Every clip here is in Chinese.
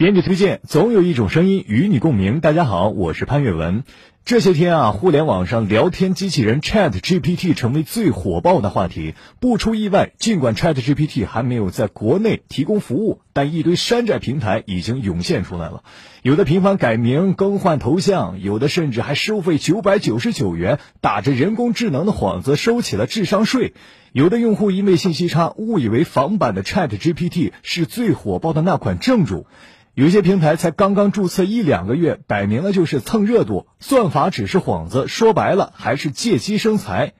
编辑推荐，总有一种声音与你共鸣。大家好，我是潘越文。这些天啊，互联网上聊天机器人 Chat GPT 成为最火爆的话题。不出意外，尽管 Chat GPT 还没有在国内提供服务，但一堆山寨平台已经涌现出来了。有的频繁改名、更换头像，有的甚至还收费九百九十九元，打着人工智能的幌子收起了智商税。有的用户因为信息差，误以为仿版的 Chat GPT 是最火爆的那款正主。有些平台才刚刚注册一两个月，摆明了就是蹭热度，算法只是幌子，说白了还是借机生财。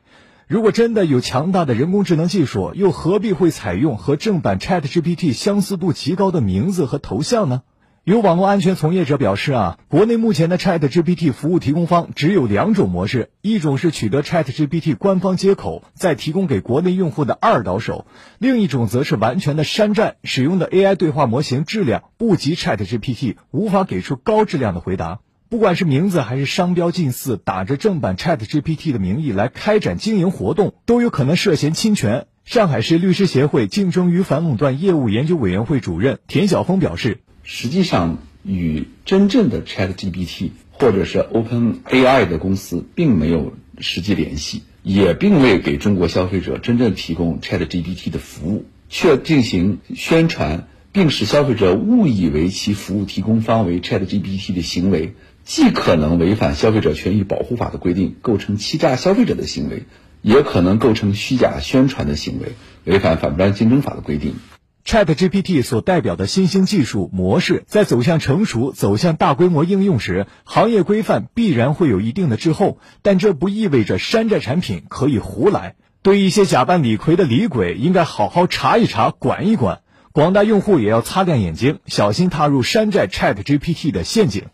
如果真的有强大的人工智能技术，又何必会采用和正版 ChatGPT 相似度极高的名字和头像呢？有网络安全从业者表示啊，国内目前的 Chat GPT 服务提供方只有两种模式，一种是取得 Chat GPT 官方接口再提供给国内用户的二导手，另一种则是完全的山寨，使用的 AI 对话模型质量不及 Chat GPT，无法给出高质量的回答。不管是名字还是商标近似，打着正版 Chat GPT 的名义来开展经营活动，都有可能涉嫌侵权。上海市律师协会竞争与反垄断业务研究委员会主任田晓峰表示。实际上，与真正的 ChatGPT 或者是 OpenAI 的公司并没有实际联系，也并未给中国消费者真正提供 ChatGPT 的服务，却进行宣传，并使消费者误以为其服务提供方为 ChatGPT 的行为，既可能违反消费者权益保护法的规定，构成欺诈消费者的行为，也可能构成虚假宣传的行为，违反反垄断竞争法的规定。ChatGPT 所代表的新兴技术模式，在走向成熟、走向大规模应用时，行业规范必然会有一定的滞后。但这不意味着山寨产品可以胡来。对一些假扮李逵的李鬼，应该好好查一查、管一管。广大用户也要擦亮眼睛，小心踏入山寨 ChatGPT 的陷阱。